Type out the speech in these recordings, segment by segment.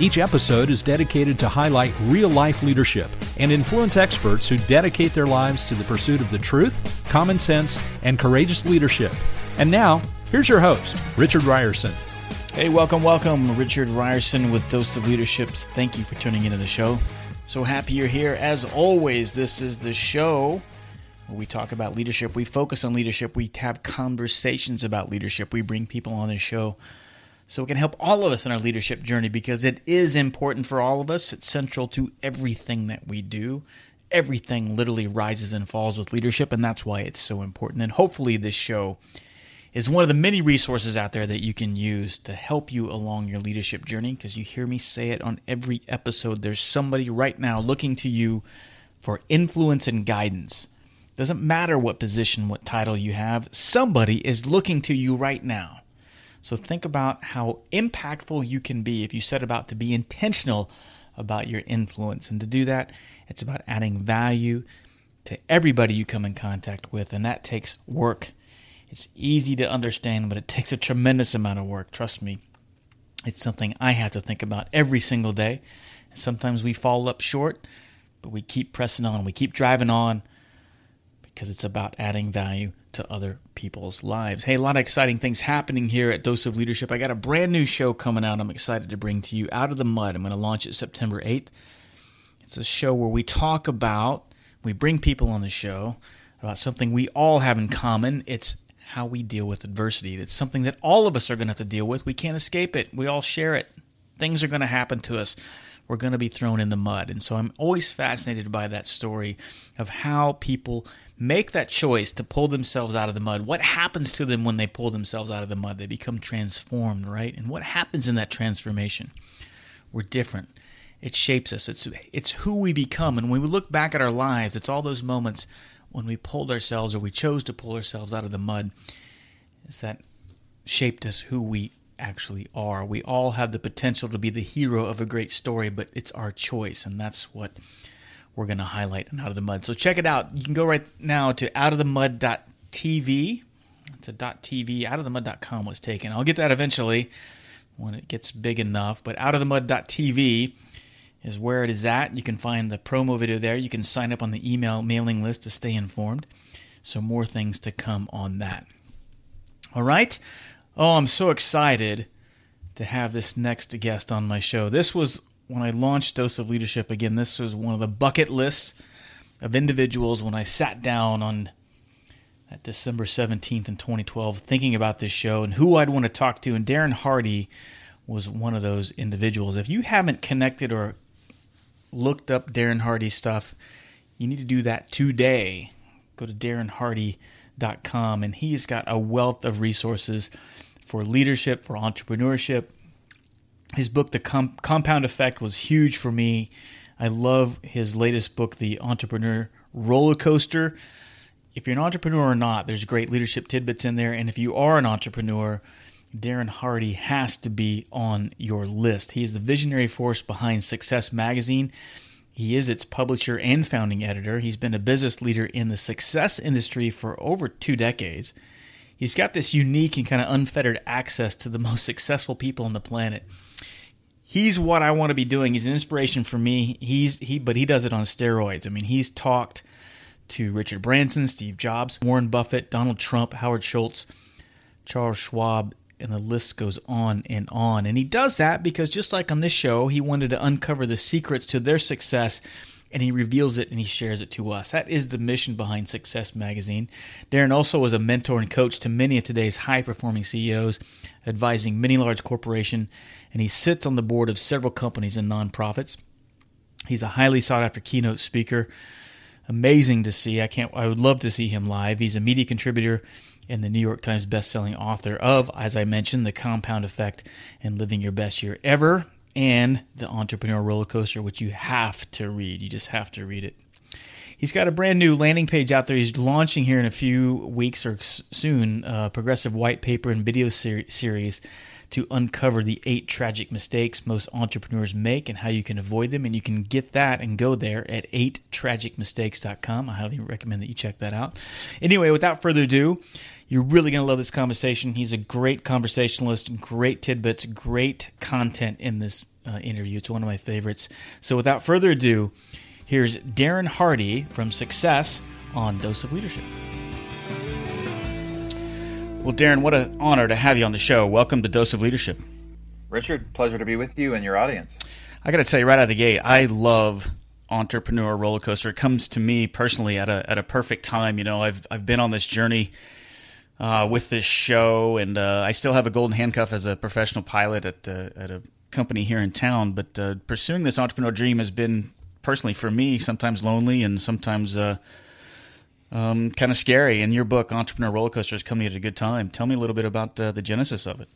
Each episode is dedicated to highlight real life leadership and influence experts who dedicate their lives to the pursuit of the truth, common sense, and courageous leadership. And now, here's your host, Richard Rierson. Hey, welcome, welcome. Richard Rierson with Dose of Leaderships. Thank you for tuning into the show. So happy you're here. As always, this is the show where we talk about leadership. We focus on leadership. We have conversations about leadership. We bring people on the show so it can help all of us in our leadership journey because it is important for all of us. It's central to everything that we do. Everything literally rises and falls with leadership, and that's why it's so important. And hopefully, this show is one of the many resources out there that you can use to help you along your leadership journey because you hear me say it on every episode. There's somebody right now looking to you for influence and guidance. Doesn't matter what position, what title you have, somebody is looking to you right now. So think about how impactful you can be if you set about to be intentional about your influence. And to do that, it's about adding value to everybody you come in contact with, and that takes work it's easy to understand, but it takes a tremendous amount of work. Trust me. It's something I have to think about every single day. Sometimes we fall up short, but we keep pressing on. We keep driving on because it's about adding value to other people's lives. Hey, a lot of exciting things happening here at Dose of Leadership. I got a brand new show coming out I'm excited to bring to you Out of the Mud. I'm going to launch it September 8th. It's a show where we talk about, we bring people on the show about something we all have in common. It's how we deal with adversity. It's something that all of us are going to have to deal with. We can't escape it. We all share it. Things are going to happen to us. We're going to be thrown in the mud. And so I'm always fascinated by that story of how people make that choice to pull themselves out of the mud. What happens to them when they pull themselves out of the mud? They become transformed, right? And what happens in that transformation? We're different. It shapes us. It's it's who we become. And when we look back at our lives, it's all those moments when we pulled ourselves or we chose to pull ourselves out of the mud is that shaped us who we actually are. We all have the potential to be the hero of a great story, but it's our choice, and that's what we're going to highlight in Out of the Mud. So check it out. You can go right now to outofthemud.tv. It's a .tv. Outofthemud.com was taken. I'll get that eventually when it gets big enough, but outofthemud.tv is where it is at. You can find the promo video there. You can sign up on the email mailing list to stay informed. So, more things to come on that. All right. Oh, I'm so excited to have this next guest on my show. This was when I launched Dose of Leadership again. This was one of the bucket lists of individuals when I sat down on that December 17th in 2012 thinking about this show and who I'd want to talk to. And Darren Hardy was one of those individuals. If you haven't connected or looked up Darren Hardy stuff, you need to do that today. Go to darrenhardy.com, and he's got a wealth of resources for leadership, for entrepreneurship. His book, The Com- Compound Effect, was huge for me. I love his latest book, The Entrepreneur Roller Coaster. If you're an entrepreneur or not, there's great leadership tidbits in there. And if you are an entrepreneur, Darren Hardy has to be on your list. He is the visionary force behind Success Magazine. He is its publisher and founding editor. He's been a business leader in the success industry for over two decades. He's got this unique and kind of unfettered access to the most successful people on the planet. He's what I want to be doing. He's an inspiration for me. He's he but he does it on steroids. I mean, he's talked to Richard Branson, Steve Jobs, Warren Buffett, Donald Trump, Howard Schultz, Charles Schwab, and the list goes on and on. And he does that because just like on this show, he wanted to uncover the secrets to their success and he reveals it and he shares it to us. That is the mission behind Success Magazine. Darren also was a mentor and coach to many of today's high performing CEOs, advising many large corporations, and he sits on the board of several companies and nonprofits. He's a highly sought after keynote speaker. Amazing to see. I can't I would love to see him live. He's a media contributor and the New York Times bestselling author of, as I mentioned, The Compound Effect and Living Your Best Year Ever and The Entrepreneur Roller Coaster, which you have to read. You just have to read it. He's got a brand new landing page out there. He's launching here in a few weeks or soon a progressive white paper and video ser- series to uncover the eight tragic mistakes most entrepreneurs make and how you can avoid them. And you can get that and go there at 8tragicmistakes.com. I highly recommend that you check that out. Anyway, without further ado, you're really going to love this conversation. He's a great conversationalist, great tidbits, great content in this uh, interview. It's one of my favorites. So without further ado, here's Darren Hardy from Success on Dose of Leadership. Well, Darren, what an honor to have you on the show. Welcome to Dose of Leadership. Richard, pleasure to be with you and your audience. I got to tell you right out of the gate, I love entrepreneur roller coaster. It comes to me personally at a at a perfect time. You know, I've I've been on this journey uh, with this show, and uh, I still have a golden handcuff as a professional pilot at uh, at a company here in town. But uh, pursuing this entrepreneur dream has been personally for me sometimes lonely and sometimes uh, um, kind of scary. And your book, Entrepreneur Roller Coaster, is coming at a good time. Tell me a little bit about uh, the genesis of it.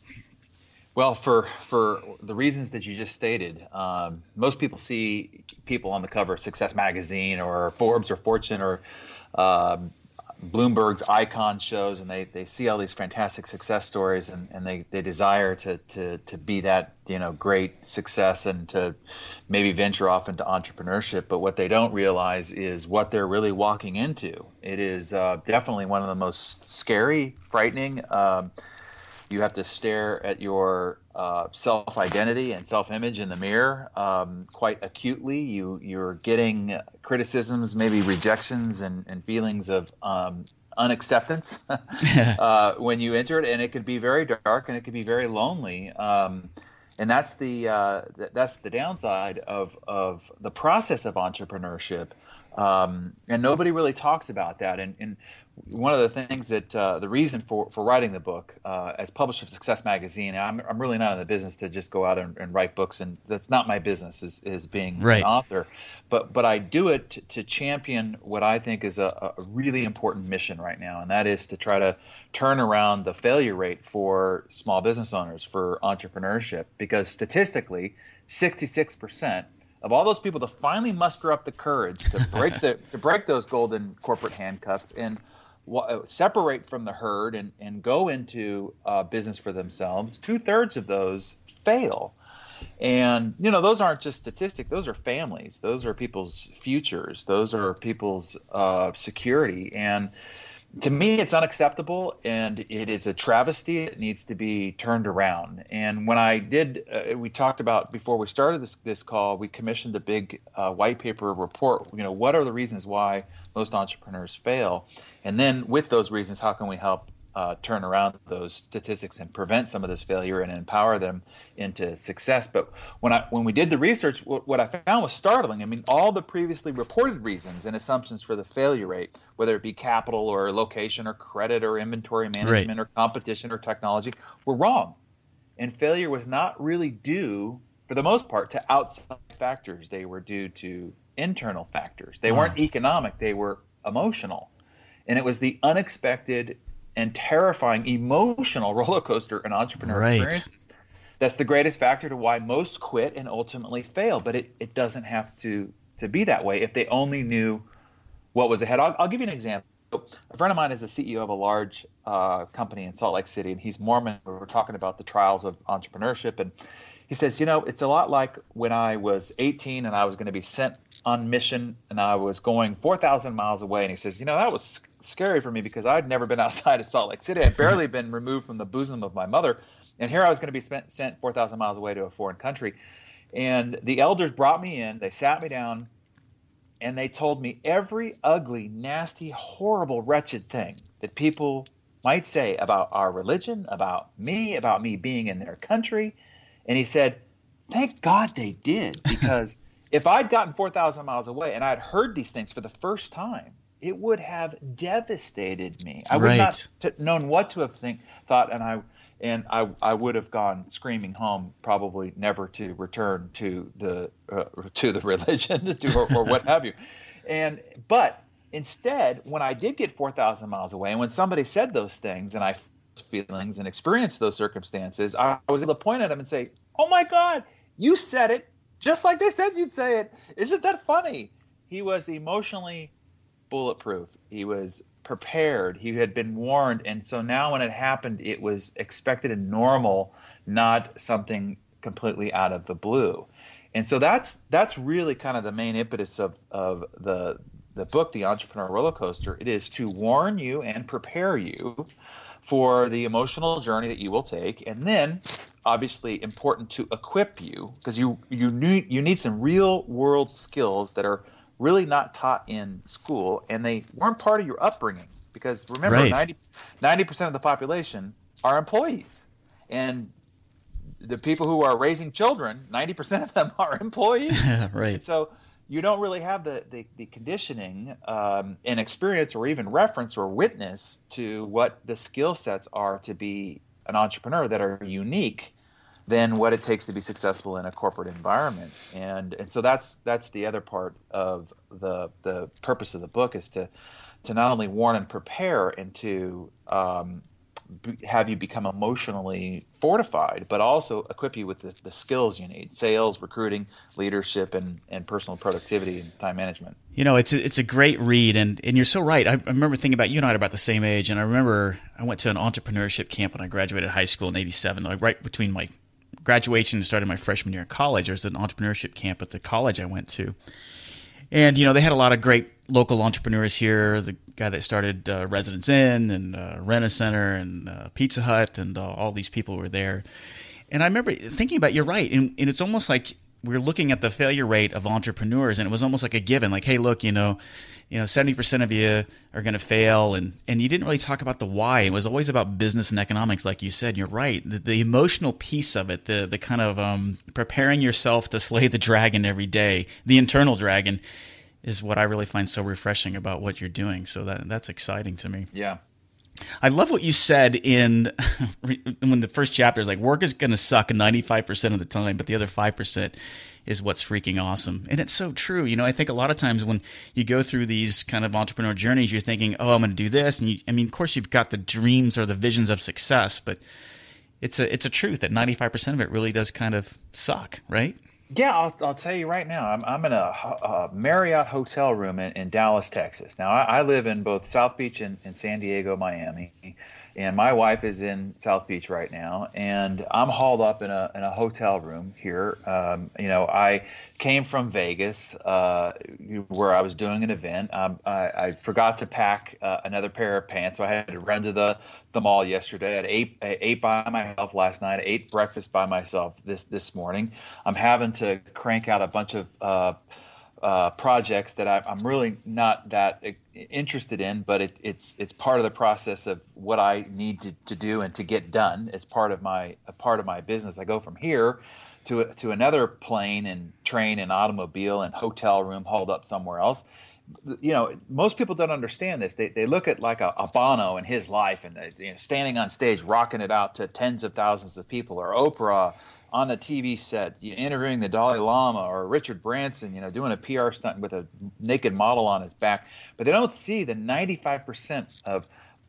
Well, for for the reasons that you just stated, um, most people see people on the cover of Success Magazine or Forbes or Fortune or um, Bloomberg's icon shows and they, they see all these fantastic success stories and, and they, they desire to, to, to be that you know great success and to maybe venture off into entrepreneurship. But what they don't realize is what they're really walking into. It is uh, definitely one of the most scary frightening um, you have to stare at your uh, self identity and self image in the mirror um, quite acutely. You you're getting criticisms, maybe rejections, and, and feelings of um, unacceptance uh, when you enter it, and it could be very dark and it could be very lonely. Um, and that's the uh, that's the downside of of the process of entrepreneurship. Um, and nobody really talks about that. And, and one of the things that uh, the reason for, for writing the book uh, as publisher of Success Magazine, I'm, I'm really not in the business to just go out and, and write books, and that's not my business is, is being right. an author. But but I do it to, to champion what I think is a, a, really important mission right now, and that is to try to turn around the failure rate for small business owners for entrepreneurship, because statistically, 66 percent of all those people to finally muster up the courage to break the to break those golden corporate handcuffs and separate from the herd and, and go into uh, business for themselves, two thirds of those fail. And, you know, those aren't just statistics, those are families, those are people's futures, those are people's uh, security. And to me, it's unacceptable and it is a travesty. It needs to be turned around. And when I did, uh, we talked about before we started this, this call, we commissioned a big uh, white paper report. You know, what are the reasons why most entrepreneurs fail? And then with those reasons, how can we help uh, turn around those statistics and prevent some of this failure and empower them into success. But when I when we did the research, what, what, I found was startling. I mean, all the previously reported reasons and assumptions for the failure rate, whether it be capital or location or credit or inventory management right. or competition or technology, were wrong. And failure was not really due, for the most part, to outside factors. They were due to internal factors. They wow. weren't economic. They were emotional and it was the unexpected and terrifying emotional roller coaster and entrepreneur right. experiences. That's the greatest factor to why most quit and ultimately fail. But it, it doesn't have to to be that way if they only knew what was ahead. I'll, I'll give you an example. A friend of mine is the CEO of a large uh, company in Salt Lake City, and he's Mormon. We were talking about the trials of entrepreneurship, and he says, you know, it's a lot like when I was 18 and I was going to be sent on mission, and I was going 4,000 miles away. And he says, you know, that was scary for me because I'd never been outside of Salt Lake City. I'd barely been removed from the bosom of my mother. And here I was going to be spent, sent 4,000 miles away to a foreign country. And the elders brought me in, they sat me down, and they told me every ugly, nasty, horrible, wretched thing that people might say about our religion, about me, about me being in their country. And he said, Thank God they did, because if I'd gotten 4,000 miles away and I'd heard these things for the first time, it would have devastated me. I would Right. not t- known what to have think, thought, and I and I, I would have gone screaming home, probably never to return to the uh, to the religion to, or, or what have you. And but instead, when I did get 4,000 miles away, and when somebody said those things, and I feelings and experienced those circumstances, I was able to point at them and say, "Oh my God, you said it just like they said you'd say it. Isn't that funny?" He was emotionally bulletproof. He was prepared. He had been warned, and so now when it happened, it was expected and normal, not something completely out of the blue. And so that's that's really kind of the main impetus of of the the book, The Entrepreneur Roller Coaster. It is to warn you and prepare you for the emotional journey that you will take, and then obviously important to equip you because you you need you need some real world skills that are really not taught in school and they weren't part of your upbringing because remember Right. 90 percent of the population are employees and the people who are raising children 90% of them are employees right. and so you don't really have the, the, the conditioning um, and experience or even reference or witness to what the skill sets are to be an entrepreneur that are unique than what it takes to be successful in a corporate environment. And and so that's that's the other part of the the purpose of the book is to to not only warn and prepare and to um, b- have you become emotionally fortified, but also equip you with the, the skills you need: sales, recruiting, leadership, and and personal productivity and time management. You know, it's a, it's a great read, and, and you're so right. I, I remember thinking about you and I are about the same age, and I remember I went to an entrepreneurship camp when I graduated high school in '87, like right between my graduation and started my freshman year in college. There was an entrepreneurship camp at the college I went to, and you know they had a lot of great local entrepreneurs here. The guy that started uh, Residence Inn and uh, Rent-A-Center and uh, Pizza Hut and uh, all these people were there. And I remember thinking about you're right, and, and it's almost like we're looking at the failure rate of entrepreneurs, and it was almost like a given, like, hey, look, you know, you know, seventy percent of you are going to fail, and and you didn't really talk about the why. It was always about business and economics, like you said. You're right. The, the emotional piece of it, the the kind of um, preparing yourself to slay the dragon every day, the internal dragon, is what I really find so refreshing about what you're doing. So that that's exciting to me. Yeah. I love what you said in when the first chapter is like work is going to suck 95% of the time, but the other 5% is what's freaking awesome. And it's so true. You know, I think a lot of times when you go through these kind of entrepreneur journeys, you're thinking, "Oh, I'm going to do this." And you, I mean, of course you've got the dreams or the visions of success, but it's a it's a truth that 95% of it really does kind of suck, right? Yeah, I'll, I'll tell you right now. I'm, I'm in a, a Marriott hotel room in, in Dallas, Texas. Now, I, I live in both South Beach and, and San Diego, Miami, and my wife is in South Beach right now, and I'm hauled up in a in a hotel room here. Um, you know, I came from Vegas, uh, where I was doing an event. Um, I, I forgot to pack uh, another pair of pants, so I had to run to the the mall yesterday. I ate I ate by myself last night. I ate breakfast by myself this this morning. I'm having to crank out a bunch of uh, uh, projects that I, I'm really not that interested in, but it, it's it's part of the process of what I need to, to do and to get done. It's part of my part of my business. I go from here to to another plane and train and automobile and hotel room hauled up somewhere else. You know, most people don't understand this. They, they look at like a, a Bono and his life and uh, you know, standing on stage, rocking it out to tens of thousands of people, or Oprah on the TV set, you interviewing the Dalai Lama or Richard Branson, you know, doing a PR stunt with a naked model on his back. But they don't see the 95% of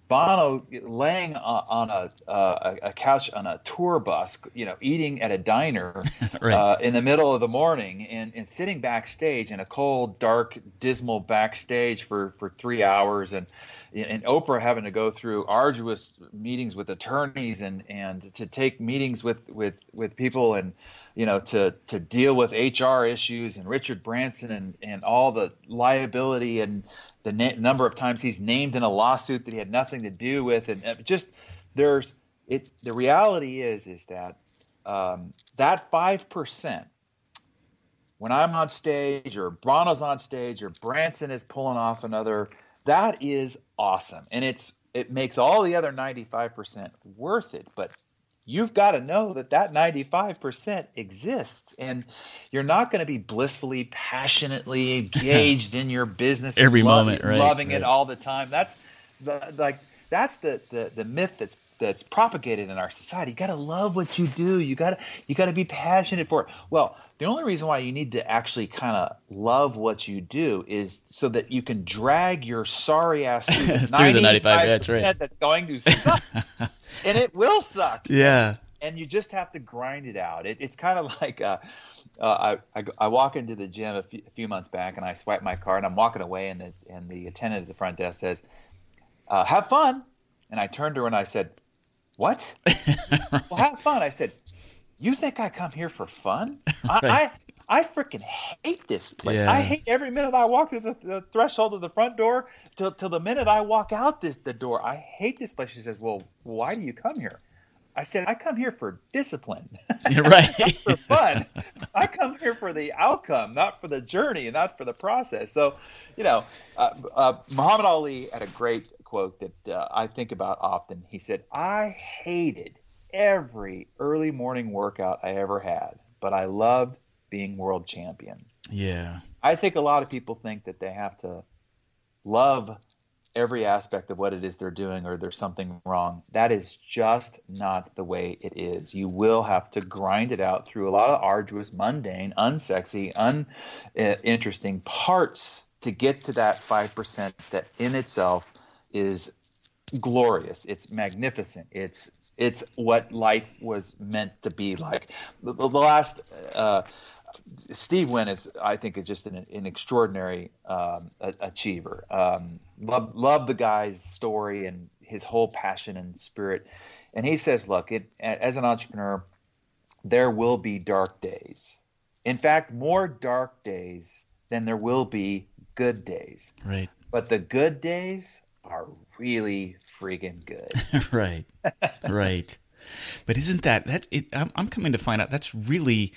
Bono laying on on a, uh, a a couch on a tour bus, you know, eating at a diner Right. uh, in the middle of the morning and, and sitting backstage in a cold, dark, dismal backstage for, for three hours and and Oprah having to go through arduous meetings with attorneys and, and to take meetings with, with, with people and you know to to deal with HR issues and Richard Branson and, and all the liability and the na- number of times he's named in a lawsuit that he had nothing to do with and uh, just there's it the reality is is that um, that five percent when I'm on stage or Bono's on stage or Branson is pulling off another, that is awesome. And it's it makes all the other 95% worth it. But you've got to know that that 95% exists and you're not going to be blissfully passionately engaged in your business every moment right loving right. it all the time. That's the, like that's the, the the myth that's that's propagated in our society. You got to love what you do. You got to you got to be passionate for it. Well the only reason why you need to actually kind of love what you do is so that you can drag your sorry ass through, through the 95 that's right that's going to suck and it will suck yeah and you just have to grind it out it, it's kind of like uh, uh, I, I, I, walk into the gym a few, a few, months back and I swipe my card and I'm walking away and the, and the attendant at the front desk says, uh, have fun. And I turned to her and I said, what? well, have fun. I said, you think I come here for fun? right. I, I, I freaking hate this place. Yeah. I hate every minute I walk through the, the, threshold of the front door till, till the minute I walk out this, the door. I hate this place. She says, well, why do you come here? I said, I come here for discipline. You're right. for fun. I come here for the outcome, not for the journey and not for the process. So, you know, uh, uh, Muhammad Ali had a great quote that uh, I think about often. He said, I hated every early morning workout I ever had, but I loved being world champion. Yeah. I think a lot of people think that they have to love every aspect of what it is they're doing or there's something wrong. That is just not the way it is. You will have to grind it out through a lot of arduous, mundane, unsexy, uninteresting parts to get to that 5% that in itself is glorious. It's magnificent. It's it's what life was meant to be like. The, the last uh, Steve Wynn is, I think, is just an, an extraordinary um, achiever. Um, love, love the guy's story and his whole passion and spirit. And he says, look, it, as an entrepreneur, there will be dark days. In fact, more dark days than there will be good days. Right. But the good days are really freaking good. right. right. But isn't that that? It, I'm, I'm coming to find out that's really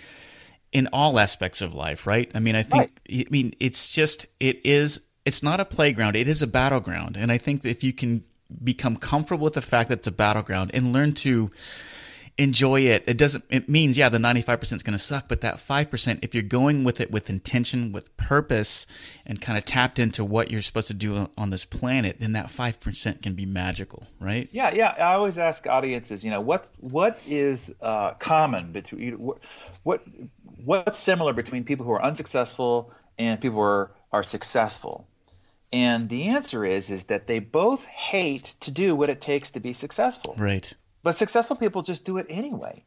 in all aspects of life, right? I mean, I think, right. I mean, it's just, it is, it's not a playground, it is a battleground. And I think if you can become comfortable with the fact that it's a battleground and learn to enjoy it, it doesn't, it means, yeah, the 95% is going to suck, but that 5%, if you're going with it with intention, with purpose, and kind of tapped into what you're supposed to do on this planet, then that 5% can be magical, right? Yeah, yeah. I always ask audiences, you know, what, what is uh, common between, what, what what's similar between people who are unsuccessful and people who are, are successful? And the answer is is that they both hate to do what it takes to be successful. Right. But successful people just do it anyway.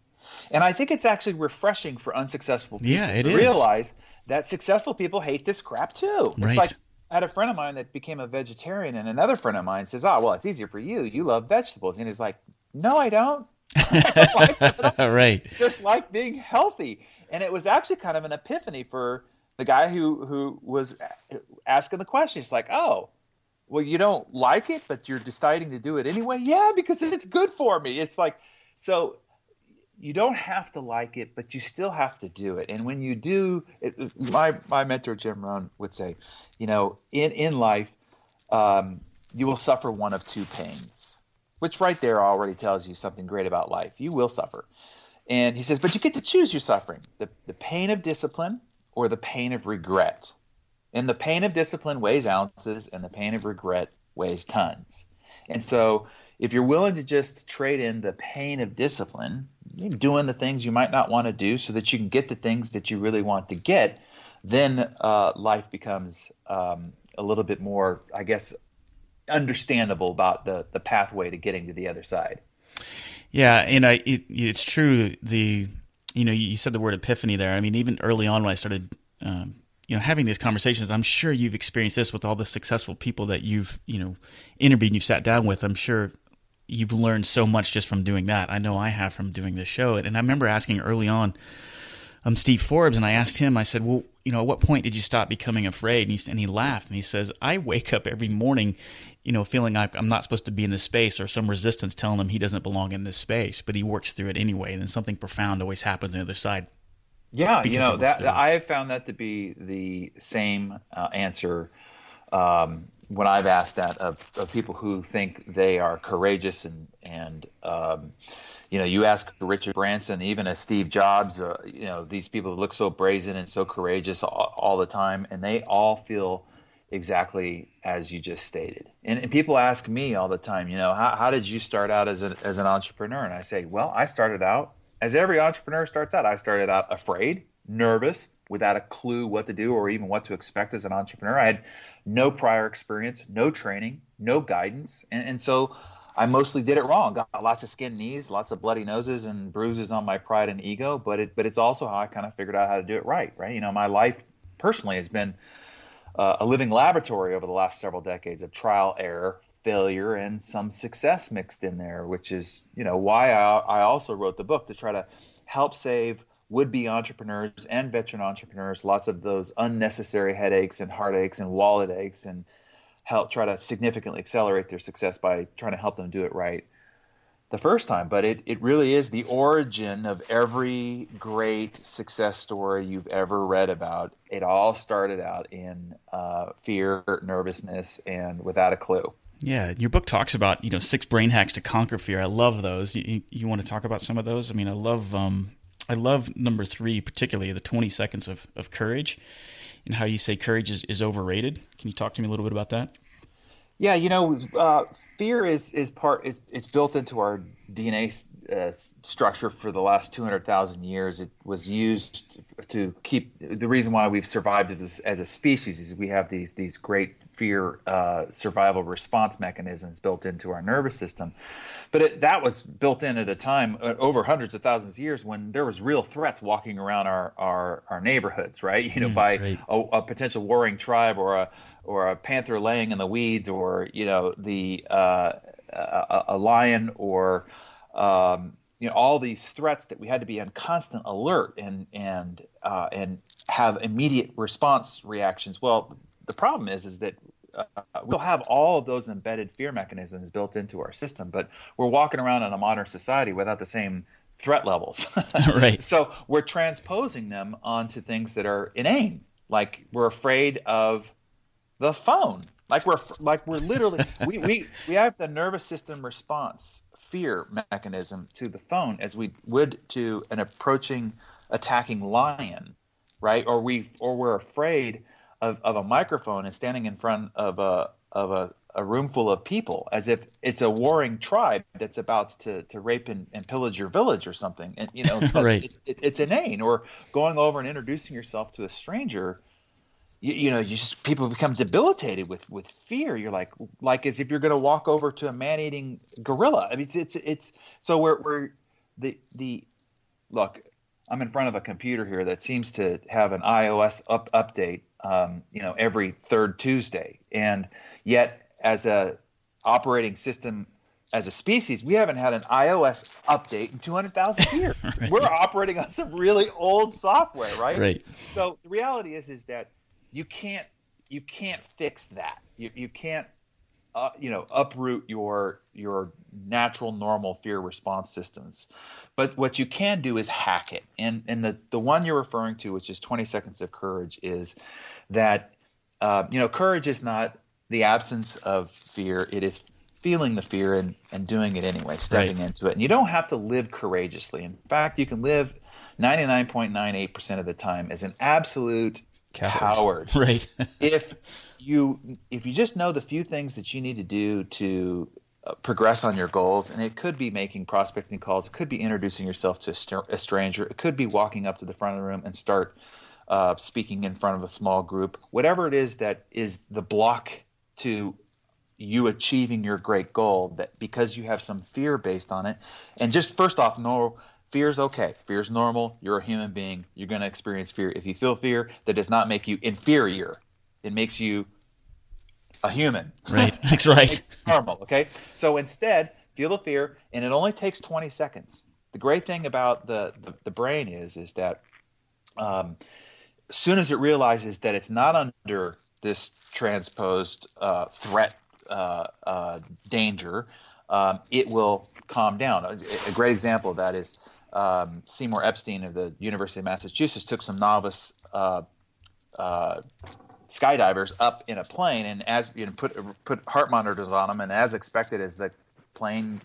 And I think it's actually refreshing for unsuccessful people yeah, it to is. realize that successful people hate this crap too. Right. It's like I had a friend of mine that became a vegetarian, and another friend of mine says, "Oh, well, it's easier for you. You love vegetables." And he's like, "No, I don't." right. Just like being healthy and it was actually kind of an epiphany for the guy who who was asking the question. It's like, oh, well, you don't like it, but you're deciding to do it anyway. Yeah, because it's good for me. It's like so. You don't have to like it, but you still have to do it. And when you do, it, my my mentor Jim Rohn would say, you know, in in life, um, you will suffer one of two pains, which right there already tells you something great about life. You will suffer. And he says, but you get to choose your suffering the, the pain of discipline or the pain of regret. And the pain of discipline weighs ounces, and the pain of regret weighs tons. And so, if you're willing to just trade in the pain of discipline, doing the things you might not want to do so that you can get the things that you really want to get, then uh, life becomes um, a little bit more, I guess, understandable about the, the pathway to getting to the other side. Yeah, and I, it, it's true. The you know you said the word epiphany there. I mean, even early on when I started, um, you know, having these conversations, I'm sure you've experienced this with all the successful people that you've you know interviewed and you've sat down with. I'm sure you've learned so much just from doing that. I know I have from doing this show. And I remember asking early on, um, Steve Forbes, and I asked him. I said, "Well, you know, at what point did you stop becoming afraid?" And he, and he laughed and he says, "I wake up every morning, you know, feeling like I'm not supposed to be in this space, or some resistance telling him he doesn't belong in this space, but he works through it anyway. And then something profound always happens on the other side." Yeah, you know that I have found that to be the same uh, answer um, when I've asked that of, of, people who think they are courageous and and um, you know, you ask Richard Branson, even a Steve Jobs, uh, you know, these people look so brazen and so courageous all, all, the time, and they all feel exactly as you just stated. And, and people ask me all the time, you know, how, how did you start out as, a, as an entrepreneur? And I say, well, I started out as every entrepreneur starts out. I started out afraid, nervous, without a clue what to do or even what to expect as an entrepreneur. I had no prior experience, no training, no guidance. And, and so I mostly did it wrong. Got lots of skinned knees, lots of bloody noses, and bruises on my pride and ego. But it, but it's also how I kind of figured out how to do it right. Right. You know, my life personally has been uh, a living laboratory over the last several decades of trial, error, failure, and some success mixed in there. Which is, you know, why I, I also wrote the book to try to help save would-be entrepreneurs and veteran entrepreneurs lots of those unnecessary headaches and heartaches and wallet aches and help try to significantly accelerate their success by trying to help them do it right the first time. But it, it really is the origin of every great success story you've ever read about. It all started out in uh, fear, nervousness, and without a clue. Yeah, your book talks about you know six brain hacks to conquer fear. I love those. You, you want to talk about some of those? I mean, I love um, I love number three particularly the twenty seconds of, of courage and how you say courage is, is overrated. Can you talk to me a little bit about that? Yeah, you know, uh, fear is is part. It's, it's built into our DNA uh, structure for the last 200,000 years. It was used to keep the reason why we've survived as, as a species is we have these these great fear uh, survival response mechanisms built into our nervous system. But it, that was built in at a time uh, over hundreds of thousands of years when there was real threats walking around our our, our neighborhoods, right? You know, mm, by right. a, a, potential warring tribe or a or a panther laying in the weeds, or you know the uh, a, a lion or um, you know all these threats that we had to be on constant alert and and uh, and have immediate response reactions. Well, the problem is is that uh, we'll have all of those embedded fear mechanisms built into our system, but we're walking around in a modern society without the same threat levels. right. So we're transposing them onto things that are inane, like we're afraid of the phone. Like we're like we're literally we, we we have the nervous system response fear mechanism to the phone as we would to an approaching attacking lion, right? Or we or we're afraid of, of a microphone and standing in front of a of a, a room full of people as if it's a warring tribe that's about to, to rape and, and pillage your village or something. And you know, right. It, it, it's inane. Or going over and introducing yourself to a stranger you, you know, you just people become debilitated with with fear. You're like like as if you're going to walk over to a man eating gorilla. I mean, it's it's, it's so we're we're the the look. I'm in front of a computer here that seems to have an iOS up update, um, you know, every third Tuesday, and yet as a operating system as a species, we haven't had an iOS update in 200,000 years. right. We're operating on some really old software, right? Right. So the reality is, is that you can't you can't fix that. You you can't uh, you know uproot your your natural normal fear response systems. But what you can do is hack it. And and the the one you're referring to which is 20 seconds of courage is that uh, you know courage is not the absence of fear. It is feeling the fear and and doing it anyway stepping right. into it. And you don't have to live courageously. In fact you can live 99.98% of the time as an absolute coward. Right. if you if you just know the few things that you need to do to uh, progress on your goals, and it could be making prospecting calls, it could be introducing yourself to a, st- a stranger, it could be walking up to the front of the room and start uh, speaking in front of a small group. Whatever it is that is the block to you achieving your great goal, that because you have some fear based on it, and just first off, know Fear is okay. Fear is normal. You're a human being. You're going to experience fear. If you feel fear, that does not make you inferior. It makes you a human. Right. That's right. normal. Okay. So instead, feel the fear, and it only takes 20 seconds. The great thing about the the, the brain is is that um, as soon as it realizes that it's not under this transposed uh, threat uh, uh, danger, um, it will calm down. A, a, great example of that is um, Seymour Epstein of the University of Massachusetts took some novice uh, uh, skydivers up in a plane and as you know put put heart monitors on them and as expected as the plane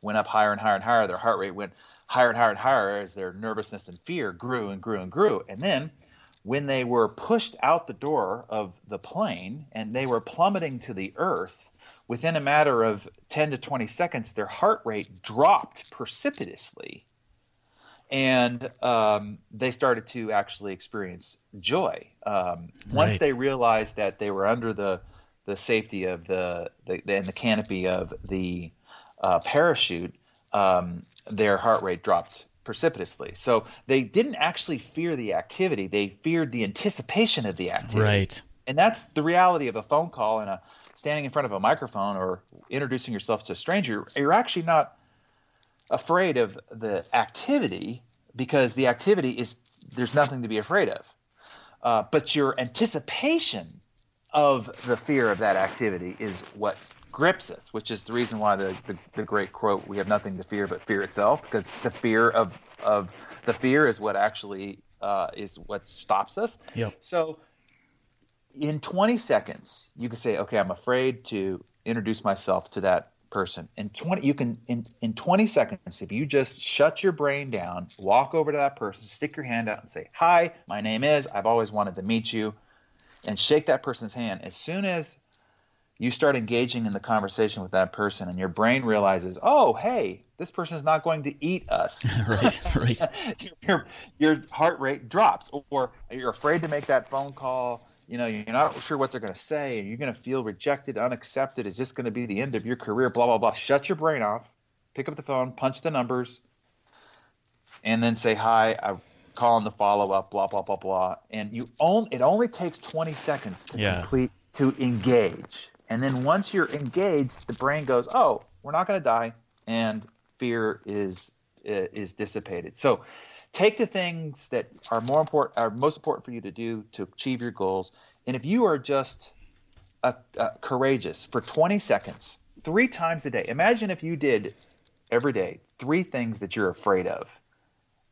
went up higher and higher and higher. Their heart rate went higher and higher and higher as their nervousness and fear grew and grew and grew. And then when they were pushed out the door of the plane and they were plummeting to the earth, within a matter of 10 to 20 seconds, their heart rate dropped precipitously. And um, they started to actually experience joy. Um, once Right. they realized that they were under the, the safety of the, the, and the canopy of the uh, parachute, um, their heart rate dropped precipitously. So they didn't actually fear the activity, they feared the anticipation of the activity Right. and that's the reality of a phone call and a standing in front of a microphone or introducing yourself to a stranger you're actually not afraid of the activity because the activity is there's nothing to be afraid of uh, but your anticipation of the fear of that activity is what grips us which is the reason why the, the, the great quote we have nothing to fear but fear itself because the fear of, of the fear is what actually uh, is what stops us Yep. so in 20 seconds you can say okay i'm afraid to introduce myself to that person in 20 you can in, in 20 seconds if you just shut your brain down walk over to that person stick your hand out and say hi my name is i've always wanted to meet you and shake that person's hand as soon as you start engaging in the conversation with that person and your brain realizes oh hey this person's not going to eat us right. Right. your, your heart rate drops or you're afraid to make that phone call you know you're not sure what they're going to say and you're going to feel rejected unaccepted. Is this going to be the end of your career? Blah blah blah. Shut your brain off pick up the phone punch the numbers and then say hi i'm calling the follow-up blah blah blah blah. And you only it only takes 20 seconds to Yeah. complete to engage. And then once you're engaged the brain goes oh we're not going to die and fear is is dissipated. So take the things that are more important are most important for you to do to achieve your goals. And if you are just uh, uh, courageous for 20 seconds three times a day imagine if you did every day three things that you're afraid of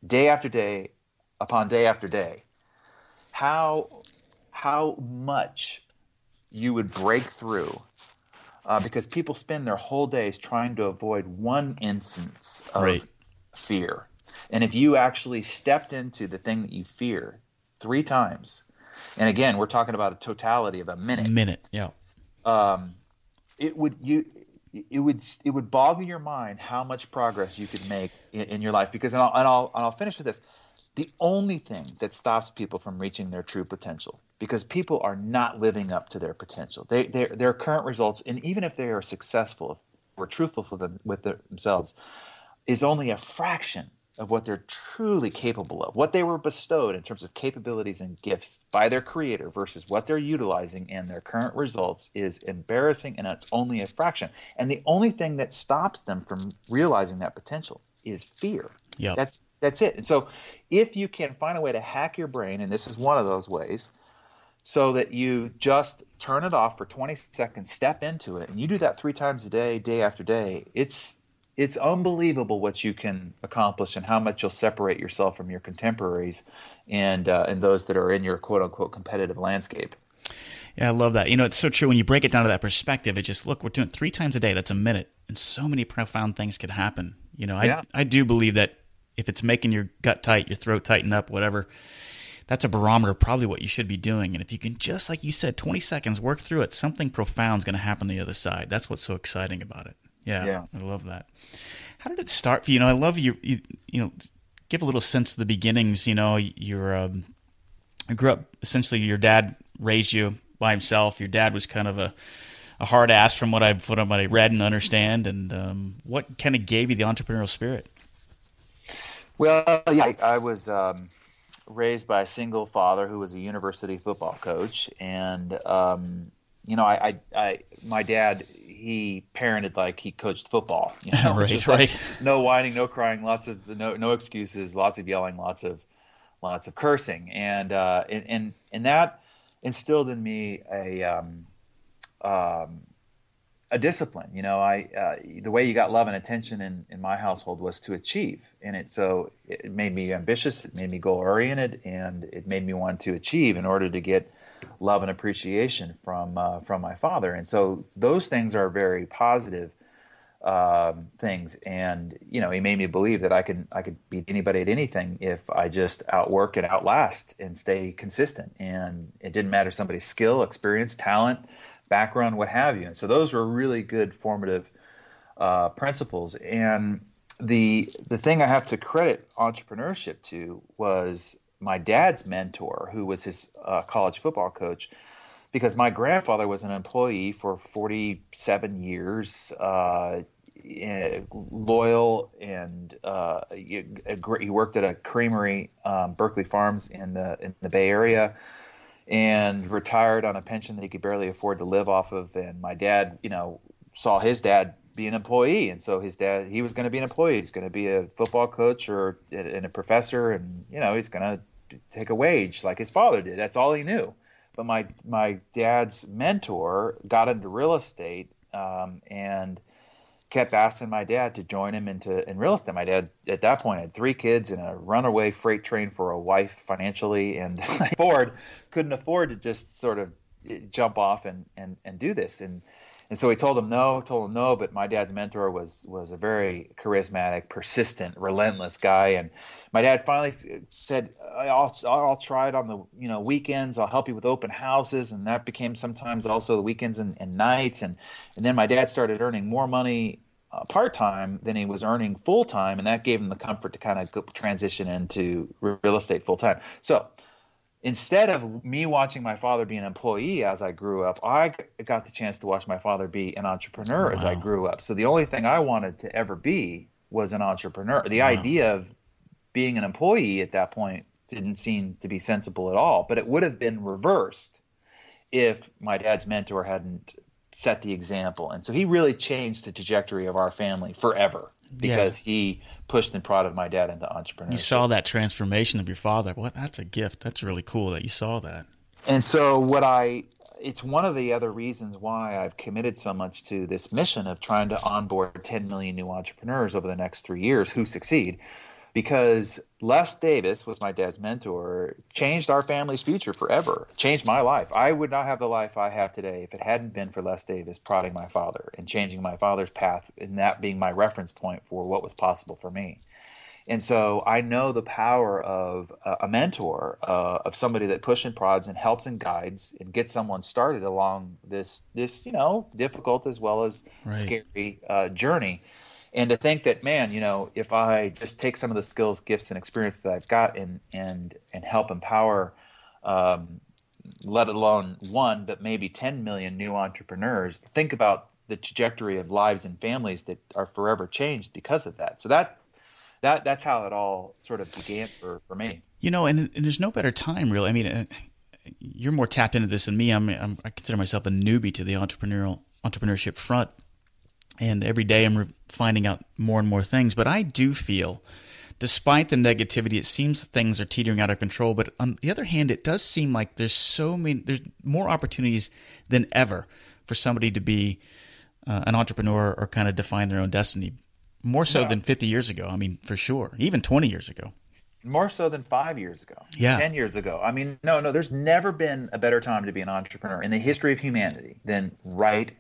day after day upon day after day. How how much you would break through uh, because people spend their whole days trying to avoid one instance of Right. fear and if you actually stepped into the thing that you fear three times and again we're talking about a totality of a minute Minute. Yeah. um, it would you it would it would boggle your mind how much progress you could make in, in your life because and I'll, and I'll and I'll finish with this the only thing that stops people from reaching their true potential because people are not living up to their potential they their their current results and even if they are successful or truthful for them with their, themselves is only a fraction of what they're truly capable of, what they were bestowed in terms of capabilities and gifts by their creator versus what they're utilizing in their current results is embarrassing and it's only a fraction. And the only thing that stops them from realizing that potential is fear. Yeah. That's that's it. And so if you can find a way to hack your brain, and this is one of those ways, so that you just turn it off for 20 seconds, step into it, and you do that three times a day, day after day, it's it's unbelievable what you can accomplish and how much you'll separate yourself from your contemporaries and uh, and those that are in your quote unquote competitive landscape. Yeah, I love that. You know, it's so true when you break it down to that perspective. It just look, we're doing it three times a day. That's a minute, and so many profound things could happen. You know, I Yeah. I do believe that if it's making your gut tight, your throat tighten up, whatever, that's a barometer probably what you should be doing. And if you can just, like you said, twenty seconds work through it, something profound is going to happen on the other side. That's what's so exciting about it. Yeah, Yeah. I love that. How did it start for you? You know, I love you. You, you know, give a little sense of the beginnings. You know, you're. Um, I grew up essentially. Your dad raised you by himself. Your dad was kind of a, a hard ass from what I've what I read and understand. And um, what kind of gave you the entrepreneurial spirit? Well, yeah, I, I was um, raised by a single father who was a university football coach, and um, you know, I, I, I, my dad, he parented like he coached football. You know, Right, Just like right. no whining, no crying, lots of no, no excuses, lots of yelling, lots of, lots of cursing, and uh, and, and and that instilled in me a um, um, a discipline. You know, I uh, the way you got love and attention in, in my household was to achieve, and it so it made me ambitious. It made me goal oriented, and it made me want to achieve in order to get love and appreciation from uh, from my father. And so those things are very positive um, things, and you know, he made me believe that I could I could beat anybody at anything if I just outwork and outlast and stay consistent. And it didn't matter somebody's skill, experience, talent, background, what have you. And so those were really good formative uh, principles. And the the thing I have to credit entrepreneurship to was my dad's mentor, who was his uh, college football coach because my grandfather was an employee for 47 years, uh, eh, loyal, and uh, he, he, worked at a creamery, um, Berkeley Farms, in the in the Bay Area, and retired on a pension that he could barely afford to live off of. And my dad, you know, saw his dad be an employee, and so his dad he was going to be an employee. He's going to be a football coach or and a professor, and you know, he's going to take a wage like his father did. That's all he knew but my my dad's mentor got into real estate um, and kept asking my dad to join him into in real estate. My dad at that point had three kids and a runaway freight train for a wife financially, and Ford couldn't afford to just sort of eh, jump off and and and do this. And and so he told him no, told him no. But my dad's mentor was was a very charismatic, persistent, relentless guy, and my dad finally said, "I'll I'll try it on the you know weekends. I'll help you with open houses," and that became sometimes also the weekends and, and nights. And and then my dad started earning more money uh, part time than he was earning full time, and that gave him the comfort to kind of transition into real estate full time. So instead of me watching my father be an employee as I grew up, I got the chance to watch my father be an entrepreneur wow. as I grew up. So the only thing I wanted to ever be was an entrepreneur. The wow. idea of being an employee at that point didn't seem to be sensible at all, but it would have been reversed if my dad's mentor hadn't set the example. And so he really changed the trajectory of our family forever because yeah. he pushed and prodded my dad into entrepreneurship. You saw that transformation of your father. What that's a gift. That's really cool that you saw that. And so what I it's one of the other reasons why I've committed so much to this mission of trying to onboard 10 million new entrepreneurs over the next 3 years who succeed because Les Davis was my dad's mentor, changed our family's future forever, changed my life. I would not have the life I have today if it hadn't been for Les Davis prodding my father and changing my father's path, and that being my reference point for what was possible for me. And so I know the power of a mentor, uh, of somebody that pushes and prods and helps and guides and gets someone started along this, this you know, difficult as well as right. scary uh, journey and to think that man you know if i just take some of the skills gifts and experience that i've got and and and help empower um, let alone one but maybe 10 million new entrepreneurs think about the trajectory of lives and families that are forever changed because of that. So that that that's how it all sort of began for, for me. You know and, and there's no better time really. I mean uh, you're more tapped into this than me. I'm, I'm i consider myself a newbie to the entrepreneurial entrepreneurship front and every day I'm finding out more and more things. But I do feel, despite the negativity, it seems things are teetering out of control. But on the other hand, it does seem like there's so many, there's more opportunities than ever for somebody to be uh, an entrepreneur or kind of define their own destiny. More so yeah. than 50 years ago. I mean, for sure. Even 20 years ago. More so than five years ago. Yeah. 10 years ago. I mean, no, no, there's never been a better time to be an entrepreneur in the history of humanity than right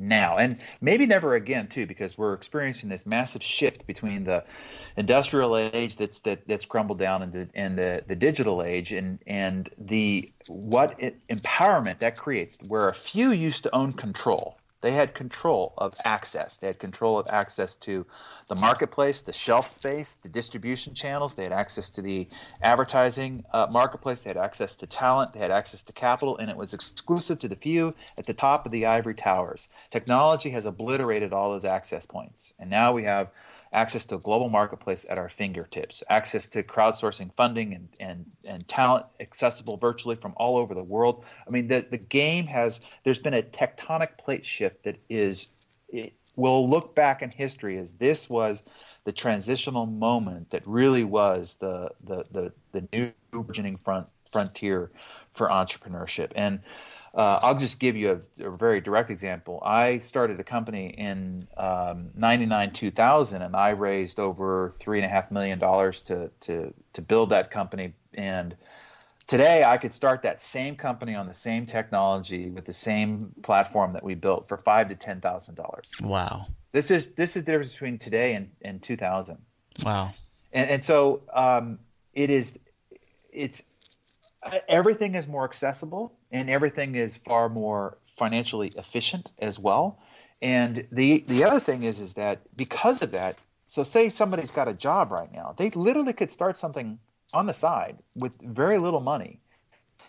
now. And maybe never again too because we're experiencing this massive shift between the industrial age that's that, that's crumbled down and the, and the, the digital age and and the what it, empowerment that creates where a few used to own control they had control of access. They had control of access to the marketplace, the shelf space, the distribution channels. They had access to the advertising uh, marketplace. They had access to talent. They had access to capital, and it was exclusive to the few at the top of the ivory towers. Technology has obliterated all those access points, and now we have access to a global marketplace at our fingertips, access to crowdsourcing funding and, and, and talent accessible virtually from all over the world. I mean, the, the game has, there's been a tectonic plate shift that is, it will look back in history as this was the transitional moment that really was the, the, the, the new burgeoning front, frontier for entrepreneurship. And uh, I'll just give you a, a, very direct example. I started a company in um, 99 2000, and I raised over $3.5 million to, to, to build that company. And Today, I could start that same company on the same technology with the same platform that we built for five to ten thousand dollars. Wow. This is this is the difference between today and, and two thousand. Wow. And, and so um, it is. It's everything is more accessible and everything is far more financially efficient as well. And the the other thing is is that because of that, so say somebody's got a job right now, they literally could start something on the side with very little money.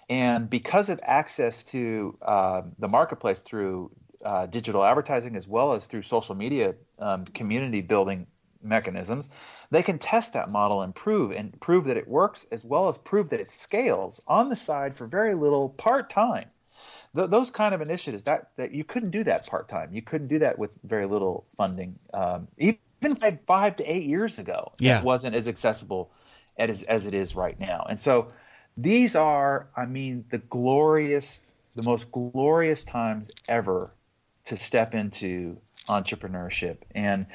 And because of access to uh, the marketplace through uh, digital advertising as well as through social media um, community building mechanisms, they can test that model and prove and prove that it works as well as prove that it scales on the side for very little part time. Th- those kind of initiatives that, that you couldn't do that part time. You couldn't do that with very little funding. Um, even like five to eight years ago, yeah. it wasn't as accessible as, as it is right now. And so these are, I mean, the glorious, the most glorious times ever to step into entrepreneurship. And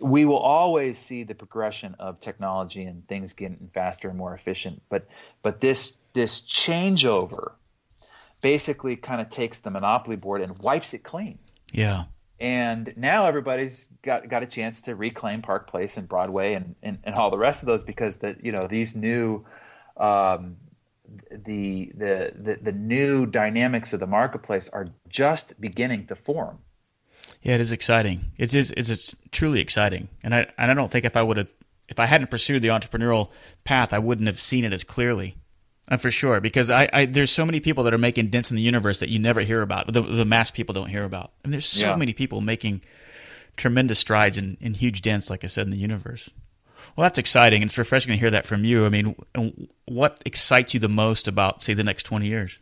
we will always see the progression of technology and things getting faster and more efficient. But but this this changeover basically kind of takes the monopoly board and wipes it clean. Yeah. And now everybody's got got a chance to reclaim Park Place and Broadway and, and, and all the rest of those because the you know these new um, the, the the the new dynamics of the marketplace are just beginning to form. Yeah, it is exciting. It is it's, it's truly exciting, and I and I don't think if I would have if I hadn't pursued the entrepreneurial path, I wouldn't have seen it as clearly. Uh, for sure, because I, I, there's so many people that are making dents in the universe that you never hear about. The, the mass people don't hear about, and there's so Yeah. many people making tremendous strides and, and huge dents, like I said, in the universe. Well, that's exciting, and it's refreshing to hear that from you. I mean, what excites you the most about, say, the next 20 years?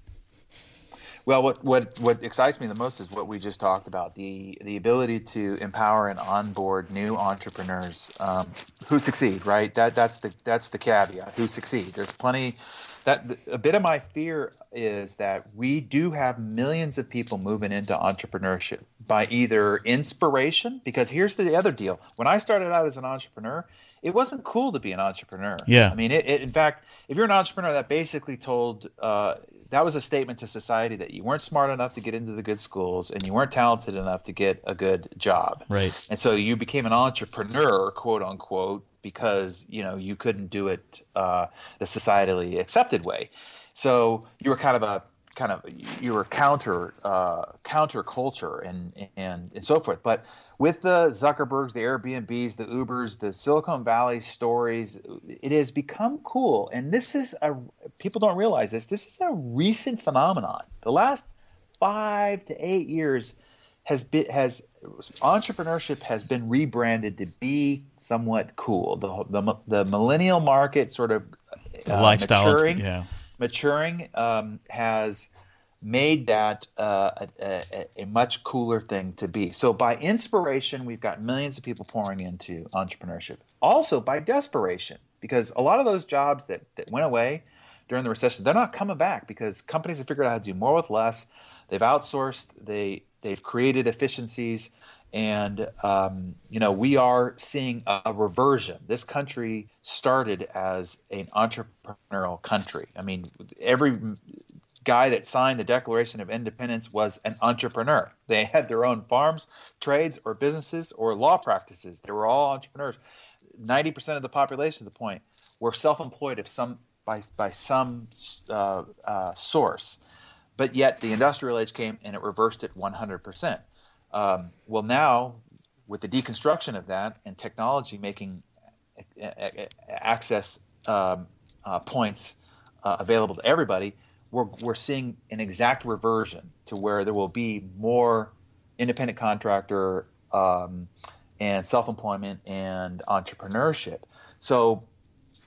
Well, what, what what excites me the most is what we just talked about the the ability to empower and onboard new entrepreneurs um, who succeed. Right. That that's the that's the caveat. Who succeed. There's plenty. That a bit of my fear is that we do have millions of people moving into entrepreneurship by either inspiration. Because here's the other deal: when I started out as an entrepreneur, it wasn't cool to be an entrepreneur. Yeah. I mean, it, it, in fact, if you're an entrepreneur, that basically told uh, that was a statement to society that you weren't smart enough to get into the good schools and you weren't talented enough to get a good job. Right. And so you became an entrepreneur, quote unquote, because you know you couldn't do it uh, the societally accepted way. So you were kind of a kind of you were counter uh, counter culture and and and so forth. But with the Zuckerbergs, the Airbnbs, the Ubers, the Silicon Valley stories, it has become cool. And this is a people don't realize this. This is a recent phenomenon. The last five to eight years has been has entrepreneurship has been rebranded to be somewhat cool. The the, the millennial market sort of uh, lifestyle, maturing, yeah. Maturing um, has made that uh, a, a, a much cooler thing to be. So by inspiration, we've got millions of people pouring into entrepreneurship. Also by desperation, because a lot of those jobs that, that went away during the recession, they're not coming back because companies have figured out how to do more with less. They've outsourced. They they've created efficiencies, and um, you know we are seeing a, a reversion. This country started as an entrepreneurial country. I mean, every guy that signed the Declaration of Independence was an entrepreneur. They had their own farms, trades, or businesses, or law practices. They were all entrepreneurs. Ninety percent of the population, at the point, were self-employed of some by by some uh, uh, source. But yet, the industrial age came and it reversed it 100%. Um, well, now, with the deconstruction of that and technology making access um, uh, points uh, available to everybody, we're, we're seeing an exact reversion to where there will be more independent contractor um, and self-employment and entrepreneurship. So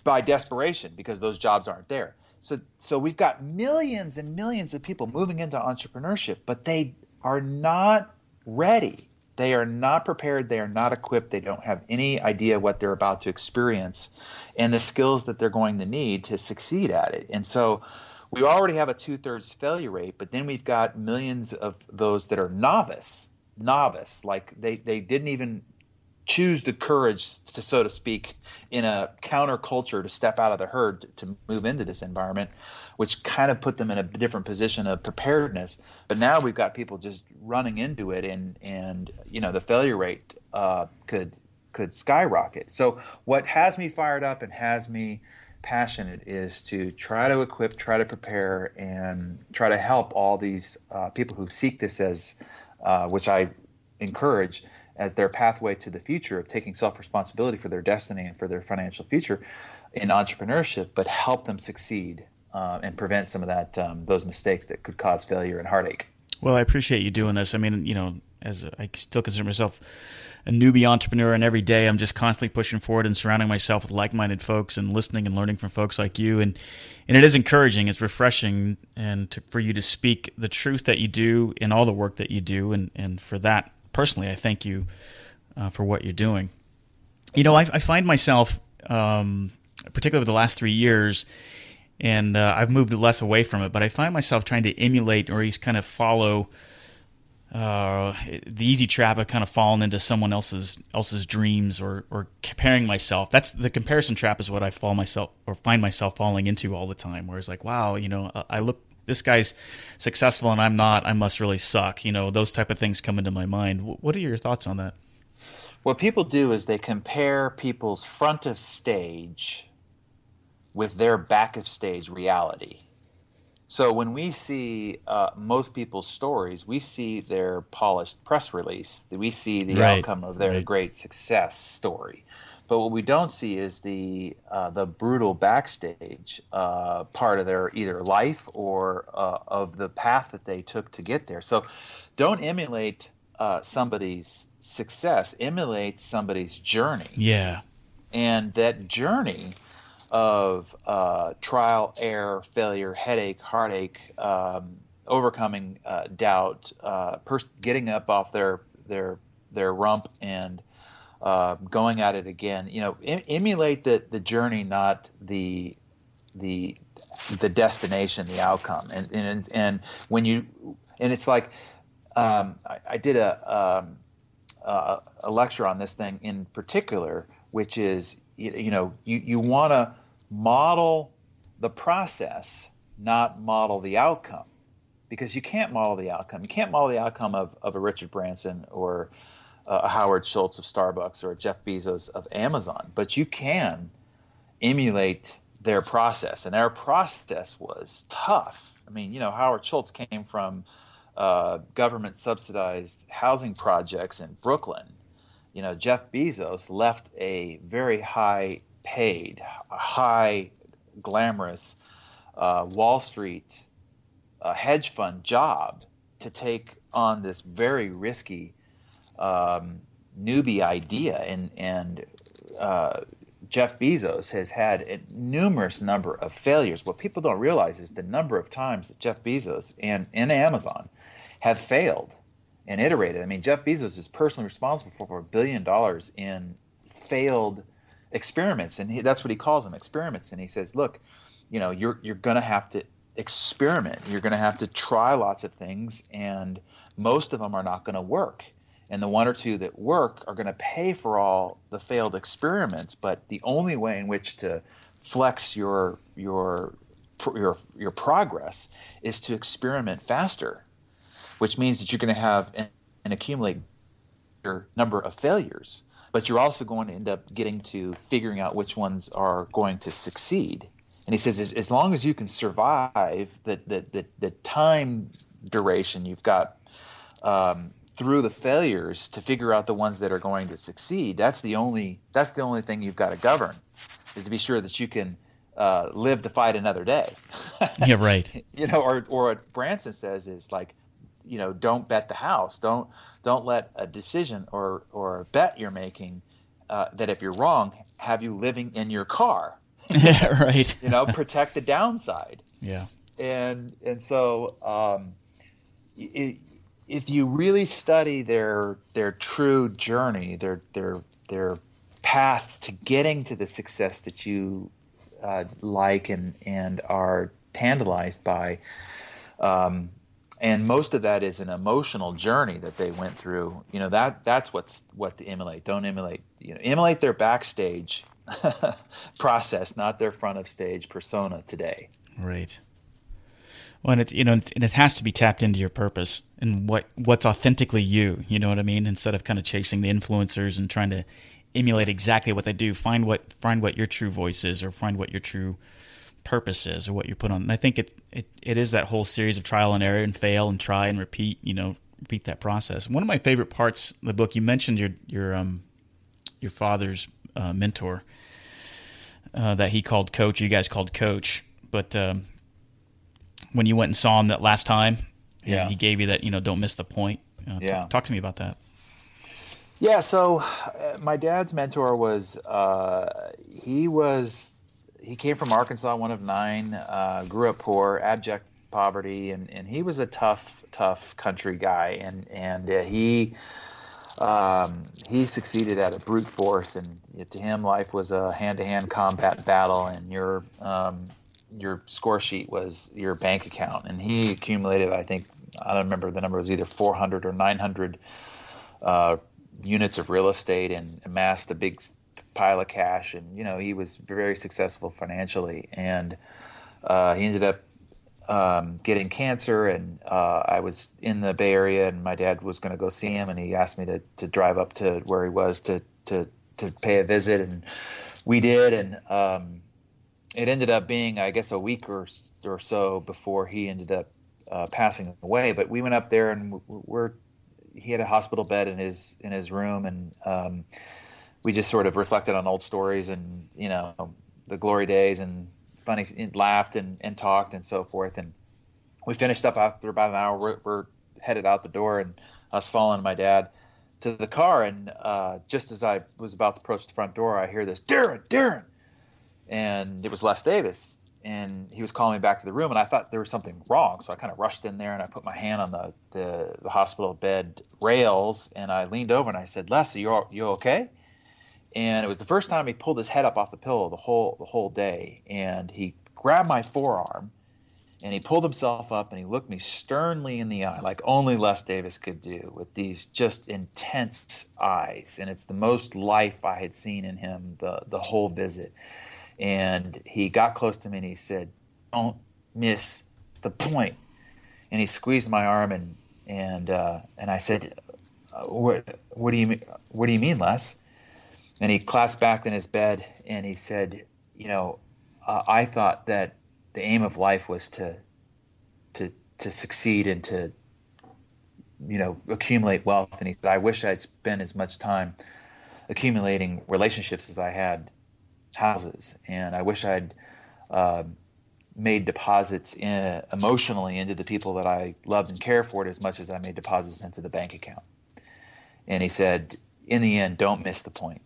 by desperation, because those jobs aren't there. So, so we've got millions and millions of people moving into entrepreneurship, but they are not ready. They are not prepared. They are not equipped. They don't have any idea what they're about to experience and the skills that they're going to need to succeed at it. And so we already have a two thirds failure rate, but then we've got millions of those that are novice, novice, like they, they didn't even choose the courage to, so to speak, in a counterculture to step out of the herd to move into this environment, which kind of put them in a different position of preparedness. But now we've got people just running into it, and and you know the failure rate uh, could could skyrocket. So what has me fired up and has me passionate is to try to equip, try to prepare, and try to help all these uh, people who seek this as, uh, which I encourage as their pathway to the future of taking self responsibility for their destiny and for their financial future in entrepreneurship, but help them succeed uh, and prevent some of that um, those mistakes that could cause failure and heartache. Well, I appreciate you doing this. I mean, you know, as a, I still consider myself a newbie entrepreneur, and every day I'm just constantly pushing forward and surrounding myself with like-minded folks and listening and learning from folks like you. And and it is encouraging, it's refreshing, and to, for you to speak the truth that you do in all the work that you do, and and for that personally, I thank you uh, for what you're doing. You know, I, I find myself, um, particularly over the last three years, and uh, I've moved less away from it, but I find myself trying to emulate or at least kind of follow uh, the easy trap of kind of falling into someone else's else's dreams or or comparing myself. That's the comparison trap is what I fall myself or find myself falling into all the time. Where it's like, wow, you know, I look this guy's successful and I'm not. I must really suck. You know, those type of things come into my mind. What are your thoughts on that? What people do is they compare people's front of stage with their back of stage reality. So when we see uh, most people's stories, we see their polished press release. We see the right. outcome of their right. great success story. But what we don't see is the uh, the brutal backstage uh, part of their either life or uh, of the path that they took to get there. So don't emulate uh, somebody's success; emulate somebody's journey. Yeah, and that journey of uh, trial, error, failure, headache, heartache, um, overcoming uh, doubt, uh, pers- getting up off their their their rump and uh, going at it again. You know, em- emulate the the journey, not the the the destination, the outcome. And and and when you and it's like um, I, I, did a um, a lecture on this thing in particular, which is you, you know you you want to model the process, not model the outcome. Because you can't model the outcome. You can't model the outcome of, of a Richard Branson or a Howard Schultz of Starbucks or a Jeff Bezos of Amazon, but you can emulate their process. And their process was tough. I mean, you know, Howard Schultz came from uh, government subsidized housing projects in Brooklyn. You know, Jeff Bezos left a very high paid, high, glamorous uh, Wall Street uh, hedge fund job to take on this very risky um, newbie idea. And, and uh, Jeff Bezos has had a numerous number of failures. What people don't realize is the number of times that Jeff Bezos and, and Amazon have failed and iterated. I mean, Jeff Bezos is personally responsible for a billion dollars in failed experiments, and he, that's what he calls them experiments. And he says, look, you know, you're you're going to have to experiment. You're going to have to try lots of things, and most of them are not going to work. And the one or two that work are going to pay for all the failed experiments. But the only way in which to flex your your your your progress is to experiment faster, which means that you're going to have an, an accumulate number of failures but you're also going to end up getting to figuring out which ones are going to succeed. And he says, as long as you can survive the, the, the, the time duration you've got um, through the failures to figure out the ones that are going to succeed, that's the only, that's the only thing you've got to govern, is to be sure that you can uh, live to fight another day. yeah, right. you know, or, or what Branson says is like, you know, don't bet the house. Don't don't let a decision or or a bet you're making uh, that if you're wrong, have you living in your car. yeah, right. you know, protect the downside. Yeah. And and so um, it, if you really study their their true journey, their their their path to getting to the success that you uh, like and and are tantalized by, um, and most of that is an emotional journey that they went through. You know that that's what's what to emulate. Don't emulate. You know, emulate their backstage process, not their front of stage persona today. Right. Well, and it you know, and it has to be tapped into your purpose and what what's authentically you. You know what I mean? Instead of kind of chasing the influencers and trying to emulate exactly what they do, find what find what your true voice is, or find what your true purpose is, or what you're put on. And I think it it, it is that whole series of trial and error and fail and try and repeat. You know, repeat that process. One of my favorite parts of the book, you mentioned your your um your father's uh, mentor uh, that he called coach. You guys called coach, but um, when you went and saw him that last time, yeah, he gave you that you know don't miss the point. Uh, yeah, t- talk to me about that. Yeah, so uh, my dad's mentor was uh, he was he came from Arkansas, one of nine, uh, grew up poor, abject poverty, and, and he was a tough, tough country guy, and and uh, he um, he succeeded at a brute force, and to him, life was a hand-to-hand combat battle, and your um, your score sheet was your bank account, and he accumulated, I think, I don't remember the number was either 400 or 900 uh, units of real estate, and amassed a big pile of cash, and you know he was very successful financially, and uh, he ended up um, getting cancer, and uh, I was in the Bay Area, and my dad was going to go see him, and he asked me to, to drive up to where he was to to to pay a visit, and we did, and um, it ended up being, I guess, a week or or so before he ended up uh, passing away. But we went up there, and we're he had a hospital bed in his in his room, and um, we just sort of reflected on old stories and you know the glory days and funny and laughed and, and talked and so forth. And we finished up after about an hour. We're, we're headed out the door, and us following my dad to the car. And uh, just as I was about to approach the front door, I hear this, Darren, Darren. And it was Les Davis. And he was calling me back to the room, and I thought there was something wrong. So I kind of rushed in there and I put my hand on the, the, the hospital bed rails and I leaned over and I said, Les, are you, you okay? and it was the first time he pulled his head up off the pillow the whole the whole day and he grabbed my forearm and he pulled himself up and he looked me sternly in the eye like only Les Davis could do with these just intense eyes and it's the most life I had seen in him the the whole visit and he got close to me and he said don't miss the point. and he squeezed my arm and and uh, and I said uh, what what do you mean what do you mean Les and he collapsed back in his bed and he said, "You know, uh, I thought that the aim of life was to to to succeed and to you know accumulate wealth." And he said, "I wish I'd spent as much time accumulating relationships as I had houses, and I wish I'd." Uh, made deposits in, emotionally into the people that I loved and cared for as much as I made deposits into the bank account. And he said, in the end, don't miss the point.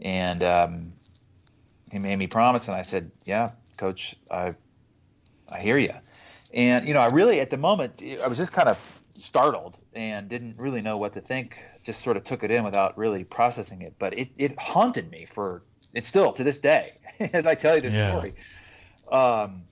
and um, he made me promise, and I said, "Yeah, coach, I I hear you." And you know, I really at the moment I was just kind of startled and didn't really know what to think. Just sort of took it in without really processing it. But it, it haunted me for it's still to this day as I tell you this yeah. story. Um,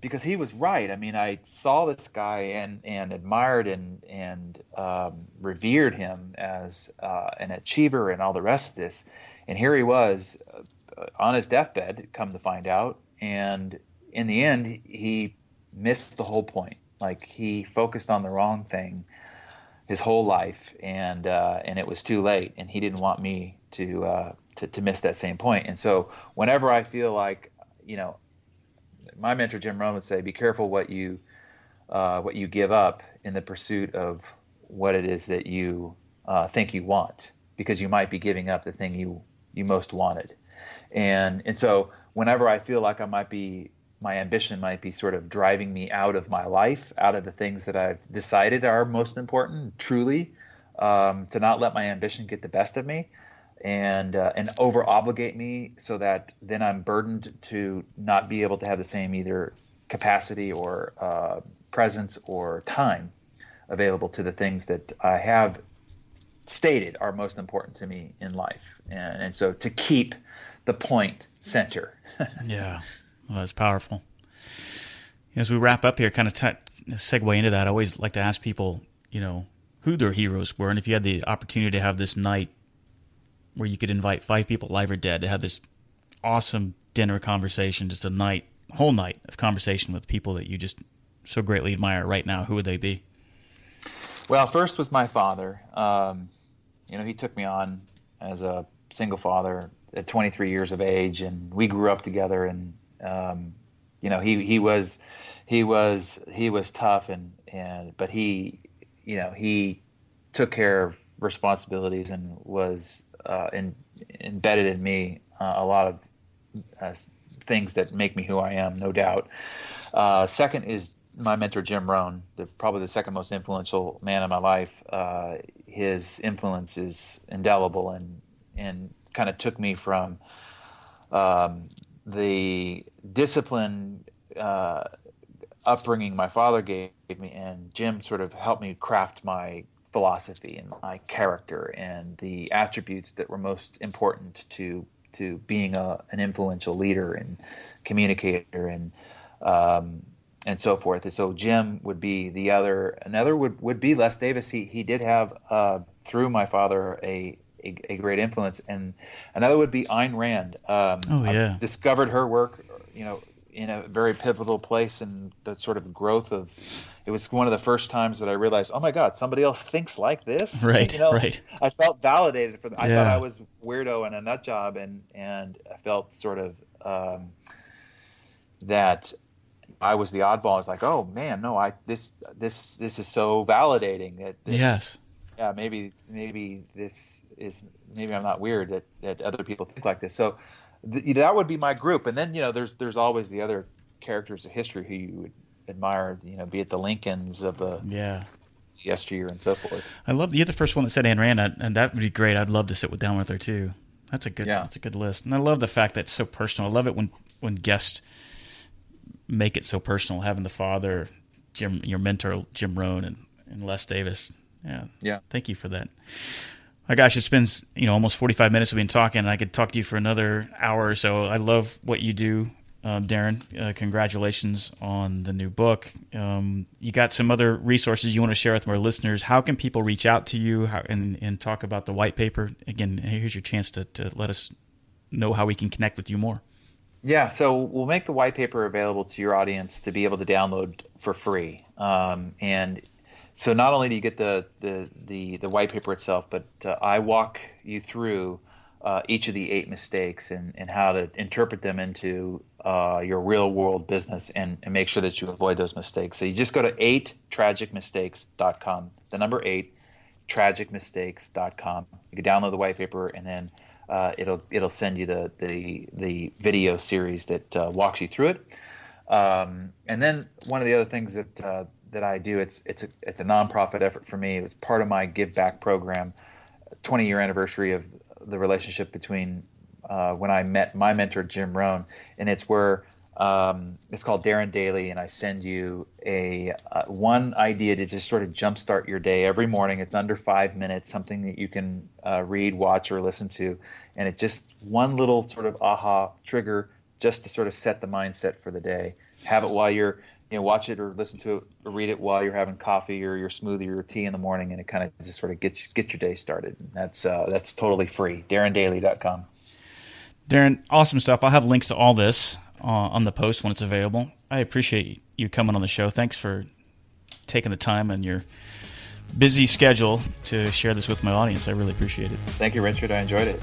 because he was right. I mean, I saw this guy and and admired and and um, revered him as uh, an achiever and all the rest of this. And here he was uh, on his deathbed, come to find out. And in the end, he missed the whole point. Like he focused on the wrong thing his whole life, and uh, and it was too late. And he didn't want me to, uh, to to miss that same point. And so whenever I feel like, you know, my mentor Jim Rohn would say, "Be careful what you uh, what you give up in the pursuit of what it is that you uh, think you want, because you might be giving up the thing you you most wanted. And and so whenever I feel like I might be my ambition might be sort of driving me out of my life, out of the things that I've decided are most important, truly, um, to not let my ambition get the best of me and uh, and over obligate me so that then I'm burdened to not be able to have the same either capacity or uh, presence or time available to the things that I have stated are most important to me in life. And, and so to keep the point center. yeah, well, that's powerful. As we wrap up here, kind of t- segue into that, I always like to ask people, you know, who their heroes were, and if you had the opportunity to have this night where you could invite five people, live or dead, to have this awesome dinner conversation, just a night, whole night of conversation with people that you just so greatly admire right now, who would they be? Well, first was my father. Um, you know, he took me on as a single father at 23 years of age, and we grew up together. And um, you know, he he was he was he was tough, and and but he, you know, he took care of responsibilities and was uh, in, embedded in me uh, a lot of uh, things that make me who I am, no doubt. Uh, second is my mentor Jim Rohn, the, probably the second most influential man in my life. Uh, his influence is indelible and and kind of took me from um, the discipline upbringing my father gave me, and Jim sort of helped me craft my philosophy and my character and the attributes that were most important to to being a, an influential leader and communicator and um, and so forth. And so Jim would be the other. Another would, would be Les Davis. He he did have uh, through my father a, a, a great influence, and another would be Ayn Rand. Um, oh yeah, I discovered her work. You know, in a very pivotal place in the sort of growth of. It was one of the first times that I realized, oh my God, somebody else thinks like this. Right, you know, right. I felt validated for. I Yeah. thought I was weirdo and a nut job, and and I felt sort of um, that I was the oddball. I was like, oh man, no, I this this this is so validating that, that yes, yeah, maybe maybe this is maybe I'm not weird that, that other people think like this. So th- that would be my group. And then you know, there's there's always the other characters of history who you would admire. You know, be it the Lincolns of the yeah. yesteryear and so forth. I love you're the first one that said Ayn Rand, and that would be great. I'd love to sit with down with her too. That's a good. Yeah. That's a good list, and I love the fact that it's so personal. I love it when when guests make it so personal. Having the father, Jim, your mentor, Jim Rohn, and, and Les Davis. Yeah, Yeah. Thank you for that. My gosh, it's been you know almost 45 minutes we've been talking, and I could talk to you for another hour or so. I love what you do, um, Darren. Uh, congratulations on the new book. Um, you got some other resources you want to share with our listeners. How can people reach out to you how, and and talk about the white paper? Again, here's your chance to to let us know how we can connect with you more. Yeah, so we'll make the white paper available to your audience to be able to download for free. Um, and so not only do you get the, the, the, the white paper itself, but uh, I walk you through uh, each of the eight mistakes and, and how to interpret them into uh, your real world business and, and make sure that you avoid those mistakes. So you just go to 8tragicmistakes.com, the number 8, tragicmistakes.com. You can download the white paper and then uh, it'll it'll send you the the, the video series that uh, walks you through it. Um, and then one of the other things that uh, that I do it's it's a it's a nonprofit effort for me. It was part of my Give Back program, 20 year anniversary of the relationship between uh, when I met my mentor Jim Rohn, and it's where um, it's called Darren Daily, and I send you a uh, one idea to just sort of jumpstart your day every morning. It's under five minutes, something that you can uh, read, watch, or listen to, and it's just one little sort of aha trigger just to sort of set the mindset for the day. Have it while you're you know watch it or listen to it or read it while you're having coffee or your smoothie or tea in the morning, and it kind of just sort of gets get your day started. And that's uh, that's totally free. DarrenDaily.com. Darren, awesome stuff. I'll have links to all this uh, on the post when it's available. I appreciate you coming on the show. Thanks for taking the time and your busy schedule to share this with my audience. I really appreciate it. Thank you, Richard. I enjoyed it.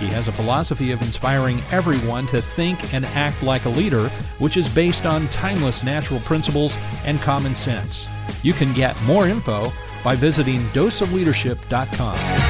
He has a philosophy of inspiring everyone to think and act like a leader, which is based on timeless natural principles and common sense. You can get more info by visiting doseofleadership.com.